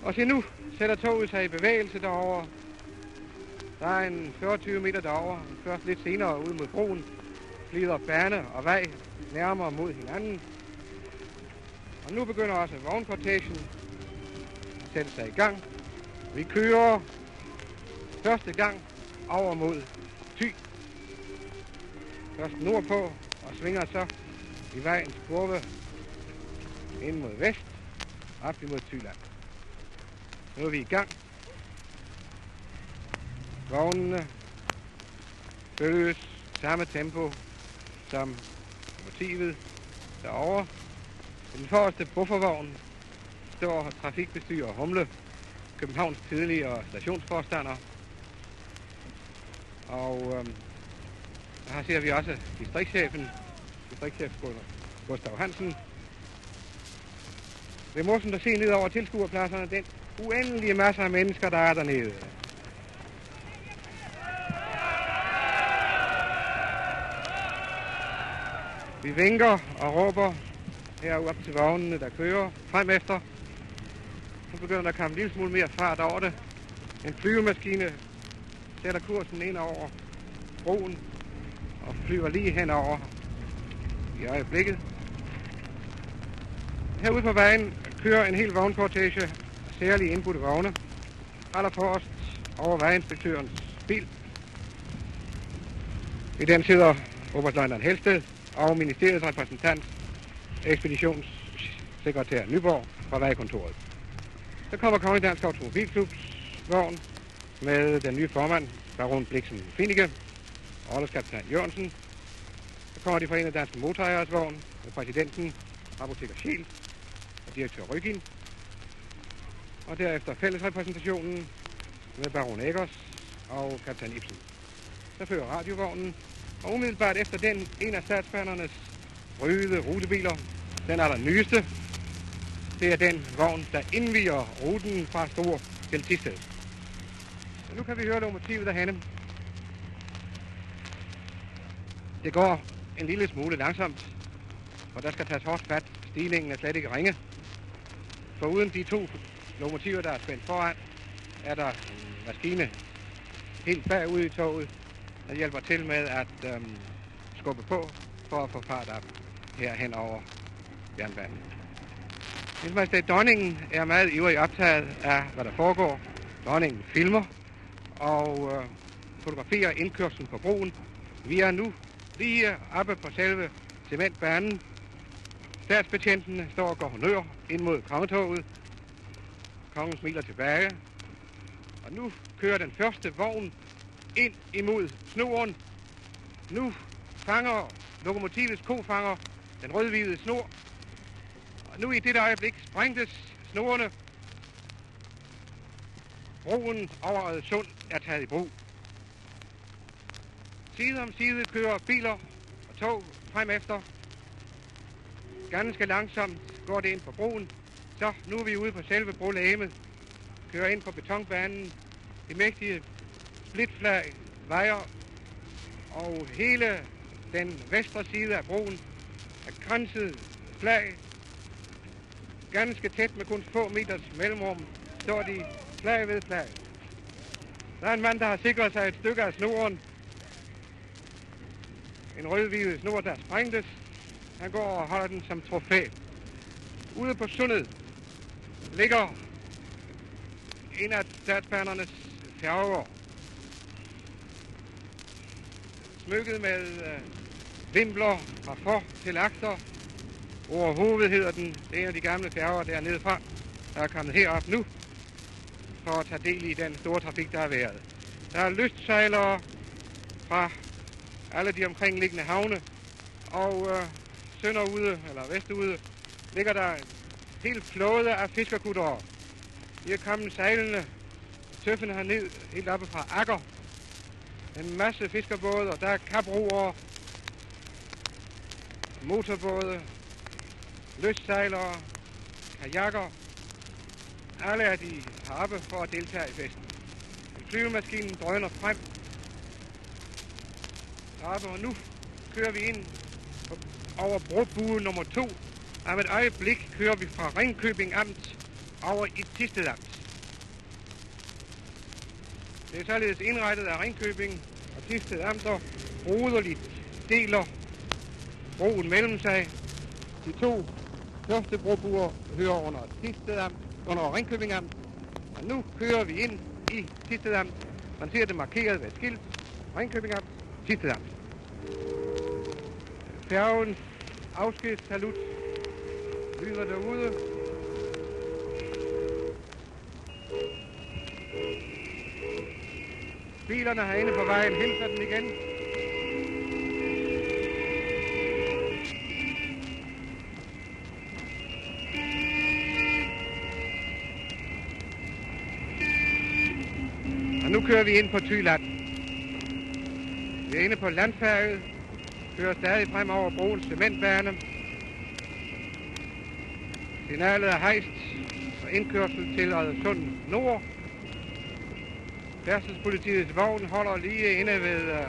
Og se nu sætter toget sig i bevægelse derover. Der er en 40 meter derover. Først lidt senere ud mod broen glider bane og vej nærmere mod hinanden. Og nu begynder også vognkortagen at sætte sig i gang. Vi kører første gang over mod Thy. Først nordpå og svinger så i vejens kurve ind mod vest, op imod Thyland. Nu er vi i gang. Vognene følges samme tempo som motivet derovre. Den forreste buffervogn står trafikbestyrer Humle, Københavns tidligere stationsforstander. Og øhm, her ser vi også distriktschefen, distriktschef Gustav Hansen. Det er morsomt at se ned over tilskuerpladserne, den uendelige masse af mennesker, der er dernede. Vi vinker og råber herude op til vognene, der kører frem efter. Så begynder der at komme en lille smule mere fart over det. En flyvemaskine sætter kursen ind over broen og flyver lige henover i øjeblikket. Herude på vejen kører en hel vognkortage af særlige indbudte vogne. Allerforrest over vejinspektørens bil. I den sidder Oberstløjneren Helsted og ministeriets repræsentant, ekspeditionssekretær Nyborg fra vejkontoret. Der kommer Kongelig Dansk Automobilklubs vogn med den nye formand, Baron Bliksen Finike, Orleskaptajn Jørgensen. Der kommer de forenede danske motorejeres vogn med præsidenten, apoteker Schiel og direktør Rygin. Og derefter fællesrepræsentationen med Baron Eggers og kaptajn Ibsen. Der fører radiovognen, og umiddelbart efter den en af statsbanernes røde rutebiler, den allernyeste. Det er den vogn, der indviger ruten fra Stor til Tisted. Så nu kan vi høre lokomotivet derhenne. Det går en lille smule langsomt, og der skal tages hårdt fat. Stigningen er slet ikke ringe. For uden de to lokomotiver, der er spændt foran, er der en maskine helt bagud i toget, der hjælper til med at øhm, skubbe på for at få fart op herhen over jernbanen. Hendes Majestæt Dronningen er meget ivrig optaget af, hvad der foregår. Dronningen filmer og øh, fotograferer indkørslen på broen. Vi er nu lige oppe på selve cementbanen. Statsbetjentene står og går honør ind mod kongetoget. Kongen smiler tilbage. Og nu kører den første vogn ind imod snoren. Nu fanger lokomotivets kofanger den rødhvide snor. Og nu i dette øjeblik sprængtes snorene. Broen over Sund er taget i brug. Side om side kører biler og tog frem efter. Ganske langsomt går det ind på broen. Så nu er vi ude på selve brolæmet. Kører ind på betonbanen. Det mægtige splitflag vejer og hele den vestre side af broen er grænset flag. Ganske tæt med kun få meters mellemrum står de flag ved flag. Der er en mand, der har sikret sig et stykke af snoren. En rødhvide snor, der sprængtes. Han går og holder den som trofæ. Ude på sundet ligger en af statsbanernes færger. Smykket med øh, vimpler fra for til akter. Overhovedet hedder den. Det er en af de gamle færger dernede fra, der er kommet herop nu for at tage del i den store trafik, der har været. Der er lystsejlere fra alle de omkringliggende havne, og øh, sønderude, eller vestude, ligger der en helt flåde af fiskerkuttere. De er kommet sejlende, tøffende herned, helt oppe fra Akker. En masse fiskerbåde, og der er kabroer, motorbåde, lystsejlere, kajakker. Alle er de harpe for at deltage i festen. Flyvemaskinen drøner frem. Harpe, og nu kører vi ind over brobue nummer 2. Om et øjeblik kører vi fra Ringkøbing Amt over i Tisted Amt. Det er således indrettet af Ringkøbing og Tisted Amter broderligt deler broen mellem sig. De to Tørstebrobuer hører under Tisted Amt, under Ringkøbing Amt. Og nu kører vi ind i Tisted Amt. Man ser det markeret ved et skilt. Ringkøbing Amt, Tisted Amt. Færgens afskedssalut lyder derude. bilerne herinde på vejen hilser den igen. Kører vi ind på Thyland. Vi er inde på landfærget, kører stadig frem over broens cementbane. Signalet er hejst og indkørsel til Sund Nord. Færdselspolitiets vogn holder lige inde ved uh,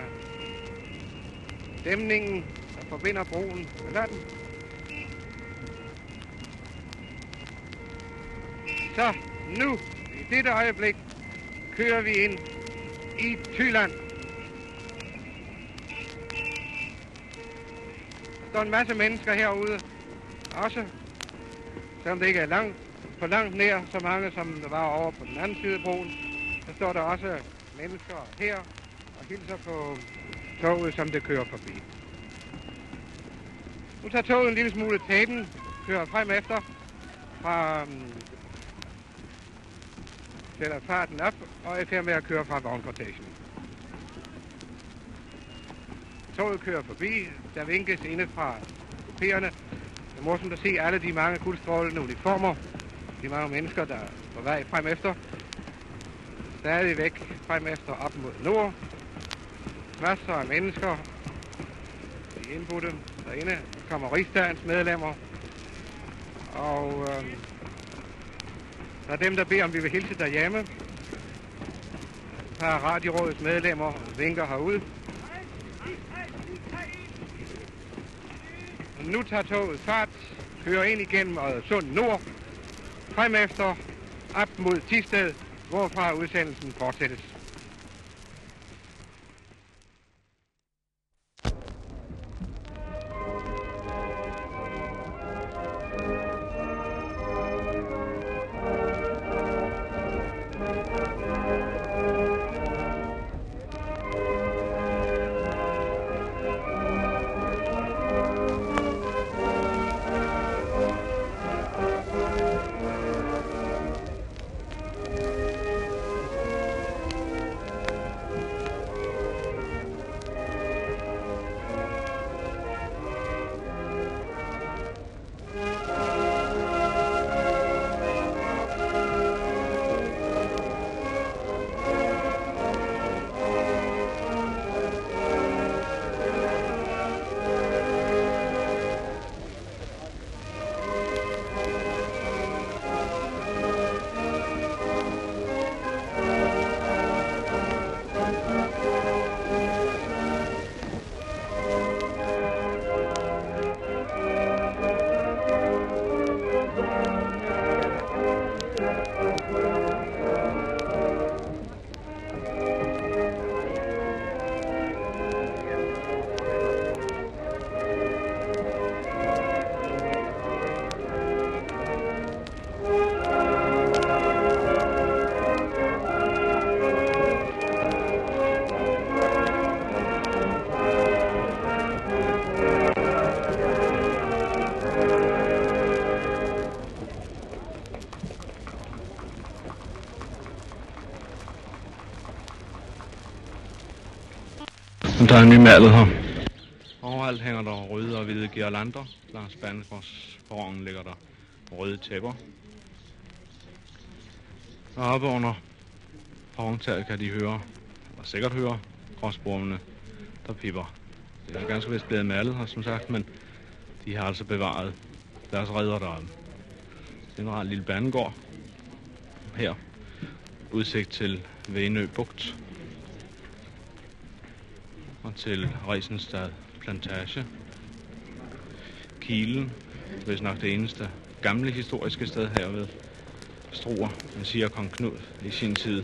dæmningen, der forbinder broen med landet. Så nu, i dette øjeblik, kører vi ind i Tyland. Der står en masse mennesker herude, også selvom det ikke er langt, på langt nær så mange, som der var over på den anden side af broen, så står der også mennesker her og hilser på toget, som det kører forbi. Nu tager toget en lille smule taben, kører frem efter fra mm, sætter farten op og er færd med at køre fra vognkortagen. Toget kører forbi, der vinkes inde fra kupéerne. Det er morsomt at se alle de mange guldstrålende uniformer, de mange mennesker, der er på vej frem efter. Stadig væk frem efter op mod nord. Masser af mennesker. De indbudte derinde. Der kommer rigsdagens medlemmer. Og øh, der er dem, der beder, om vi vil hilse derhjemme. Par radiorådets medlemmer vinker herud. Og nu tager toget fart, kører ind igennem Sund Nord, frem efter, op mod Tisted, hvorfra udsendelsen fortsættes. Der er nymalet her. Overalt hænger der røde og hvide girlander. Langs banegårdsperronen ligger der røde tæpper. Og oppe under perrontaget kan de høre, og sikkert høre, gråsbrummene, der pipper. Det er ganske vist blevet malet her, som sagt, men de har altså bevaret deres redder deroppe. Det er en ret lille banegård. Her udsigt til Venø Bugt og til Resenstad Plantage. Kilen, hvis nok det eneste gamle historiske sted herved. Struer, man siger kong Knud i sin tid,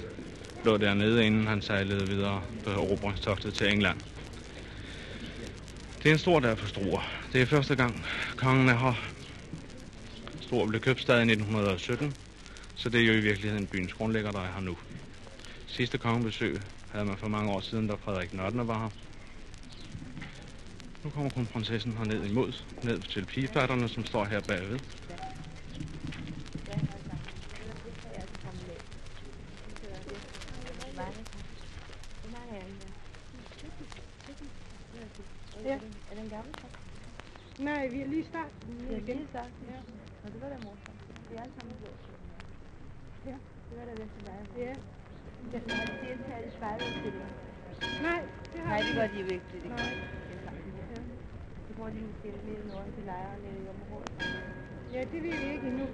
lå dernede, inden han sejlede videre på erobringstogtet til England. Det er en stor dag for Struer. Det er første gang, kongen er her. Struer blev købstad i 1917, så det er jo i virkeligheden byens grundlægger, der er her nu. Sidste kongebesøg havde man for mange år siden, da Frederik den 8. var her. Nu kommer kronprinsessen herned imod, ned til pigefatterne, som står her bagved. Nej, vi er lige start. Vi er lige start. Ja. Det var da morsomt. Vi er alle sammen blå. Ja. Det var da virkelig dejligt. Ja. Jeg har deltaget i spejlerudstillingen. Nej, det har Nej, det gør de jo ikke. Det, det Nej det, det, de måske lidt noget til lejre i området. Ja, det ved vi ikke endnu.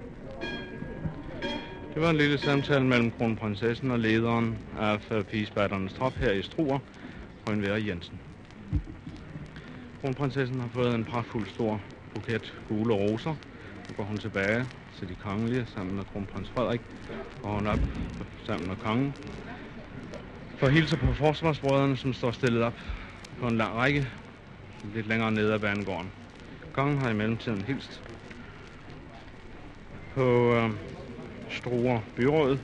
Det var en lille samtale mellem kronprinsessen og lederen af pigespejdernes trop her i Struer, Rønvære Jensen. Kronprinsessen har fået en pragtfuld stor buket gule roser. Nu går hun tilbage til de kongelige sammen med kronprins Frederik, og hun op sammen med kongen. For at hilse på forsvarsbrødrene, som står stillet op på en lang række lidt længere nede af banegården. Kongen har i mellemtiden hilst på øh, Struer Byrådet.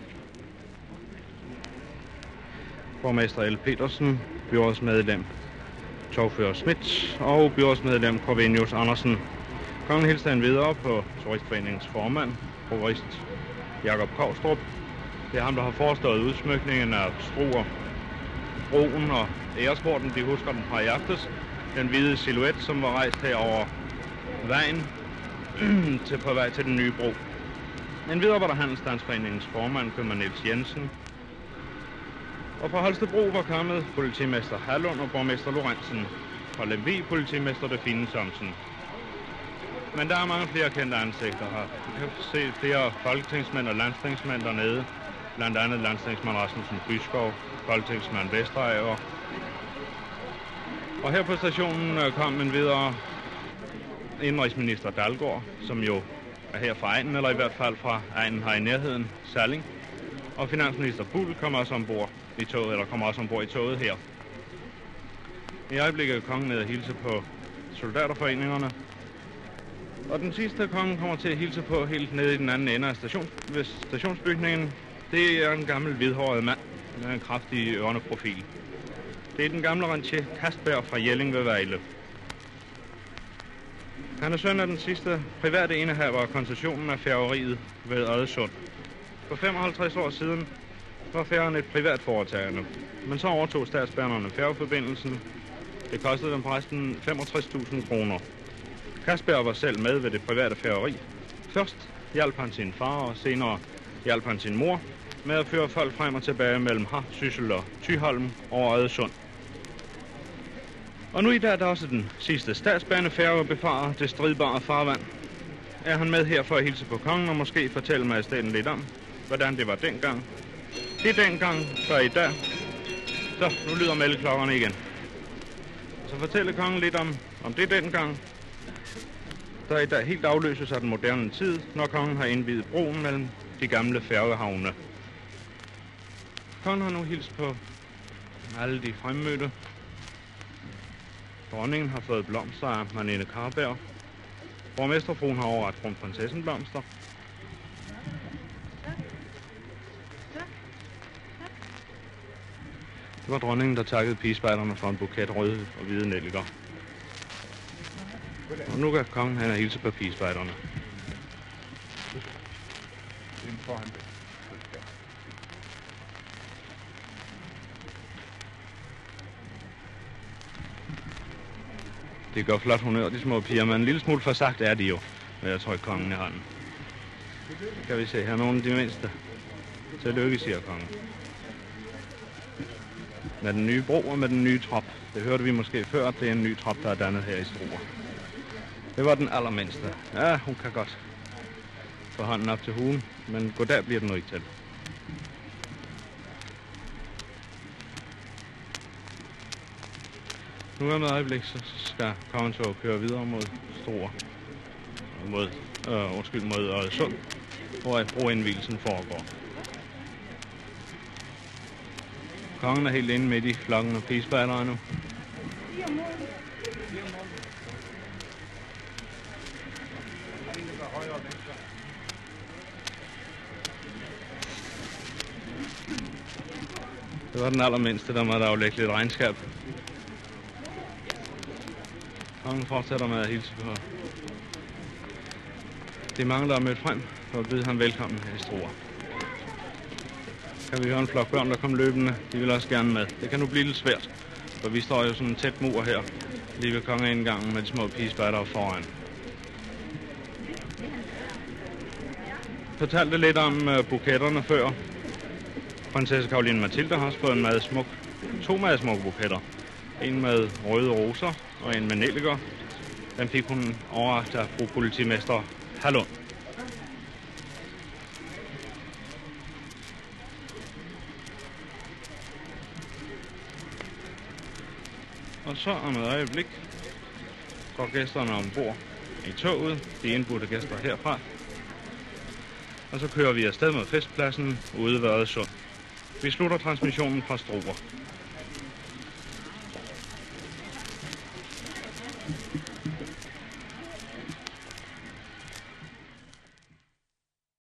Borgmester L. Petersen, byrådsmedlem Torfører Schmidt og byrådsmedlem Corvinius Andersen. Kongen hilste en videre på Turistforeningens formand, prokurist Jakob Kovstrup. Det er ham, der har forestået udsmykningen af Struer broen og æresporten. De husker den fra i aftes. Den hvide silhuet, som var rejst her over vejen til på vej til den nye bro. En videre var der Handelsstandsforeningens formand, købmand Niels Jensen. Og fra Holstebro var kommet politimester Hallund og borgmester Lorentzen. Fra Lemvi politimester Define Thomsen. Men der er mange flere kendte ansigter her. Vi kan se flere folketingsmænd og landstingsmænd dernede. Blandt andet landstingsmand Rasmussen Byskov, folketingsmand Vestrejer. Og her på stationen øh, kom en videre indrigsminister Dalgaard, som jo er her fra egnen, eller i hvert fald fra egnen her i nærheden, Salling. Og finansminister Bull kommer også ombord i toget, eller kommer også ombord i toget her. I øjeblikket er kongen ned og hilse på soldaterforeningerne. Og den sidste kongen kommer til at hilse på helt nede i den anden ende af station, ved stationsbygningen. Det er en gammel hvidhåret mand med en kraftig ørneprofil. Det er den gamle rancher Kastberg fra Jelling ved Vejle. Han er søn af den sidste private indehaver af koncessionen af færgeriet ved Ødesund. For 55 år siden var færgen et privat foretagende, men så overtog statsbærnerne færgeforbindelsen. Det kostede dem forresten 65.000 kroner. Kasper var selv med ved det private færgeri. Først hjalp han sin far, og senere hjalp han sin mor med at føre folk frem og tilbage mellem Har, Syssel og Tyholm over Adesund. Og nu i dag er der også den sidste statsbanefærge befarer det stridbare farvand. Er han med her for at hilse på kongen og måske fortælle majestæten lidt om, hvordan det var dengang. Det er dengang, før i dag. Så, nu lyder meldeklokkerne igen. Så fortælle kongen lidt om, om det dengang, der i dag helt afløses af den moderne tid, når kongen har indvidet broen mellem de gamle færgehavne. Kongen har nu hilst på alle de fremmødte. Dronningen har fået blomster af Marlene Karberg. Borgmesterfruen har overret kronprinsessen blomster. Det var dronningen, der takkede pigespejderne for en buket røde og hvide nelliker. Og nu kan kongen han hilse på pigespejderne. Det det gør flot honør, de små piger, men en lille smule for sagt er de jo, når jeg tror, kongen i hånden. Kan vi se, her er nogle af de mindste. Tillykke, siger kongen. Med den nye bro og med den nye trop. Det hørte vi måske før, det er en ny trop, der er dannet her i Struer. Det var den allermindste. Ja, hun kan godt få hånden op til hugen, men goddag bliver den nu ikke til. Nu er med øjeblik, så skal kongetog køre videre mod Struer. Mod, øh, undskyld, mod øh, Øresund, hvor broindvielsen foregår. Kongen er helt inde midt i flokken af pigespejdere nu. Det var den allermindste, der måtte aflægge lidt regnskab. Kongen fortsætter med at hilse på de mange, der er mødt frem, for at byde ham velkommen her i Struer. Kan vi høre en flok børn, der kom løbende. De vil også gerne med. Det kan nu blive lidt svært, for vi står jo sådan en tæt mur her. lige ved kongeindgangen med de små pigespejder foran. Fortalte lidt om uh, buketterne før. Prinsesse Karoline Mathilde har også fået en meget smuk, to meget smukke buketter. En med røde roser og en med. Den fik hun overragt af fru politimester Hallund. Og så om et øjeblik går gæsterne ombord i toget, de indbudte gæster herfra. Og så kører vi afsted mod festpladsen ude ved Øresund. Vi slutter transmissionen fra Struer.